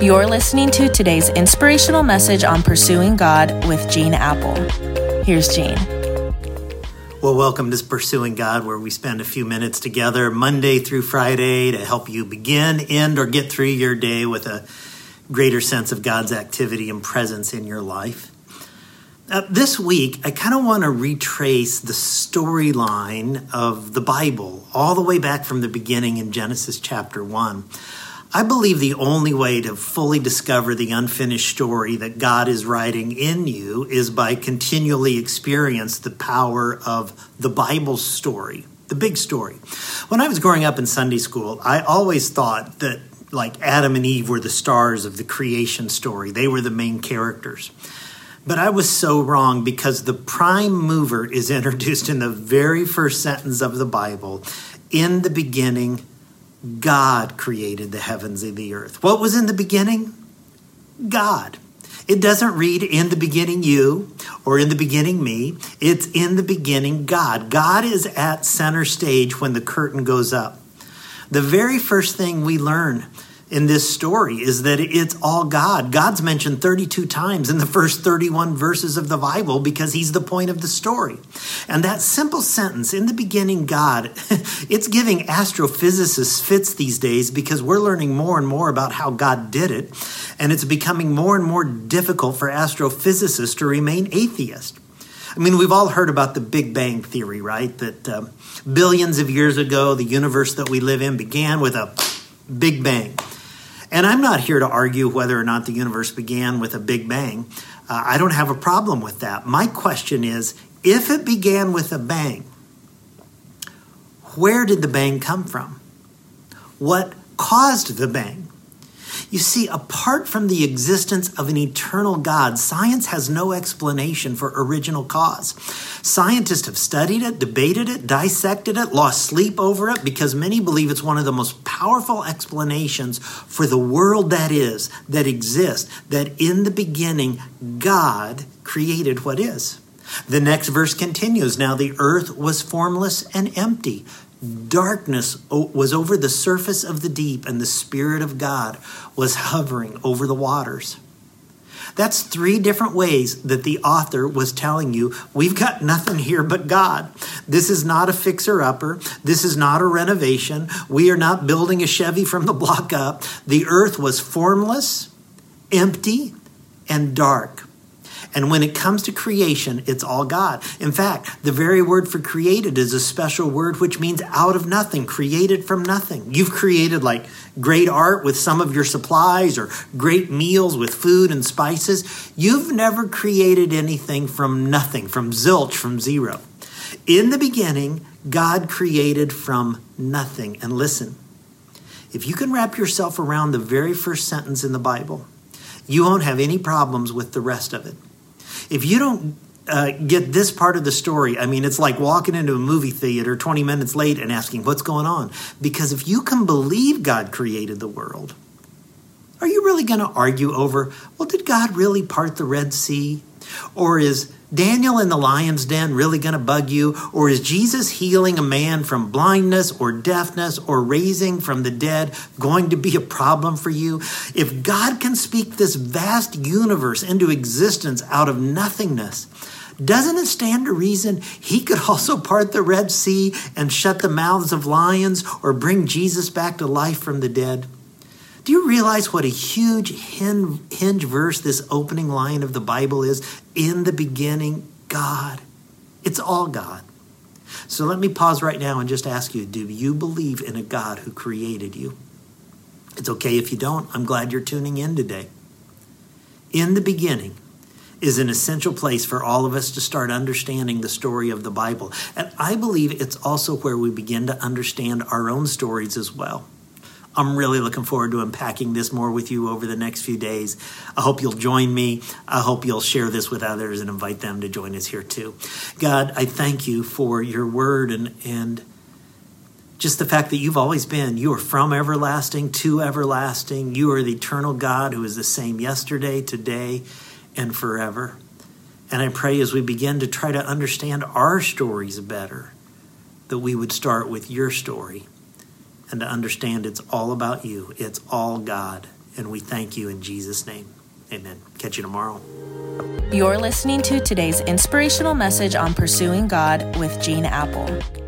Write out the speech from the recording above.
You're listening to today's inspirational message on pursuing God with Gene Appel. Here's Gene. Well, welcome to Pursuing God, where we spend a few minutes together Monday through Friday to help you begin, end, or get through your day with a greater sense of God's activity and presence in your life. Uh, this week, I kind of want to retrace the storyline of the Bible all the way back from the beginning in Genesis chapter 1. I believe the only way to fully discover the unfinished story that God is writing in you is by continually experience the power of the Bible story, the big story. When I was growing up in Sunday school, I always thought that like Adam and Eve were the stars of the creation story. They were the main characters. But I was so wrong because the prime mover is introduced in the very first sentence of the Bible. In the beginning, God created the heavens and the earth. What was in the beginning? God. It doesn't read in the beginning you or in the beginning me. It's in the beginning God. God is at center stage when the curtain goes up. The very first thing we learn in this story is that it's all God. God's mentioned 32 times in the first 31 verses of the Bible because he's the point of the story. And that simple sentence, in the beginning, God, it's giving astrophysicists fits these days because we're learning more and more about how God did it. And it's becoming more and more difficult for astrophysicists to remain atheist. I mean, we've all heard about the Big Bang Theory, right? That um, billions of years ago, the universe that we live in began with a Big Bang. And I'm not here to argue whether or not the universe began with a big bang. Uh, I don't have a problem with that. My question is if it began with a bang, where did the bang come from? What caused the bang? You see, apart from the existence of an eternal God, science has no explanation for original cause. Scientists have studied it, debated it, dissected it, lost sleep over it because many believe it's one of the most powerful explanations for the world that is, that exists, that in the beginning, God created what is. The next verse continues Now the earth was formless and empty. Darkness was over the surface of the deep, and the Spirit of God was hovering over the waters. That's three different ways that the author was telling you we've got nothing here but God. This is not a fixer upper. This is not a renovation. We are not building a Chevy from the block up. The earth was formless, empty, and dark. And when it comes to creation, it's all God. In fact, the very word for created is a special word which means out of nothing, created from nothing. You've created like great art with some of your supplies or great meals with food and spices. You've never created anything from nothing, from zilch, from zero. In the beginning, God created from nothing. And listen, if you can wrap yourself around the very first sentence in the Bible, you won't have any problems with the rest of it. If you don't uh, get this part of the story, I mean, it's like walking into a movie theater 20 minutes late and asking, What's going on? Because if you can believe God created the world, are you really going to argue over, well, did God really part the Red Sea? Or is Daniel in the lion's den really going to bug you? Or is Jesus healing a man from blindness or deafness or raising from the dead going to be a problem for you? If God can speak this vast universe into existence out of nothingness, doesn't it stand to reason he could also part the Red Sea and shut the mouths of lions or bring Jesus back to life from the dead? Do you realize what a huge hinge verse this opening line of the Bible is? In the beginning, God. It's all God. So let me pause right now and just ask you do you believe in a God who created you? It's okay if you don't. I'm glad you're tuning in today. In the beginning is an essential place for all of us to start understanding the story of the Bible. And I believe it's also where we begin to understand our own stories as well. I'm really looking forward to unpacking this more with you over the next few days. I hope you'll join me. I hope you'll share this with others and invite them to join us here too. God, I thank you for your word and, and just the fact that you've always been. You are from everlasting to everlasting. You are the eternal God who is the same yesterday, today, and forever. And I pray as we begin to try to understand our stories better, that we would start with your story and to understand it's all about you. It's all God. And we thank you in Jesus' name. Amen. Catch you tomorrow. You're listening to today's inspirational message on pursuing God with Gene Appel.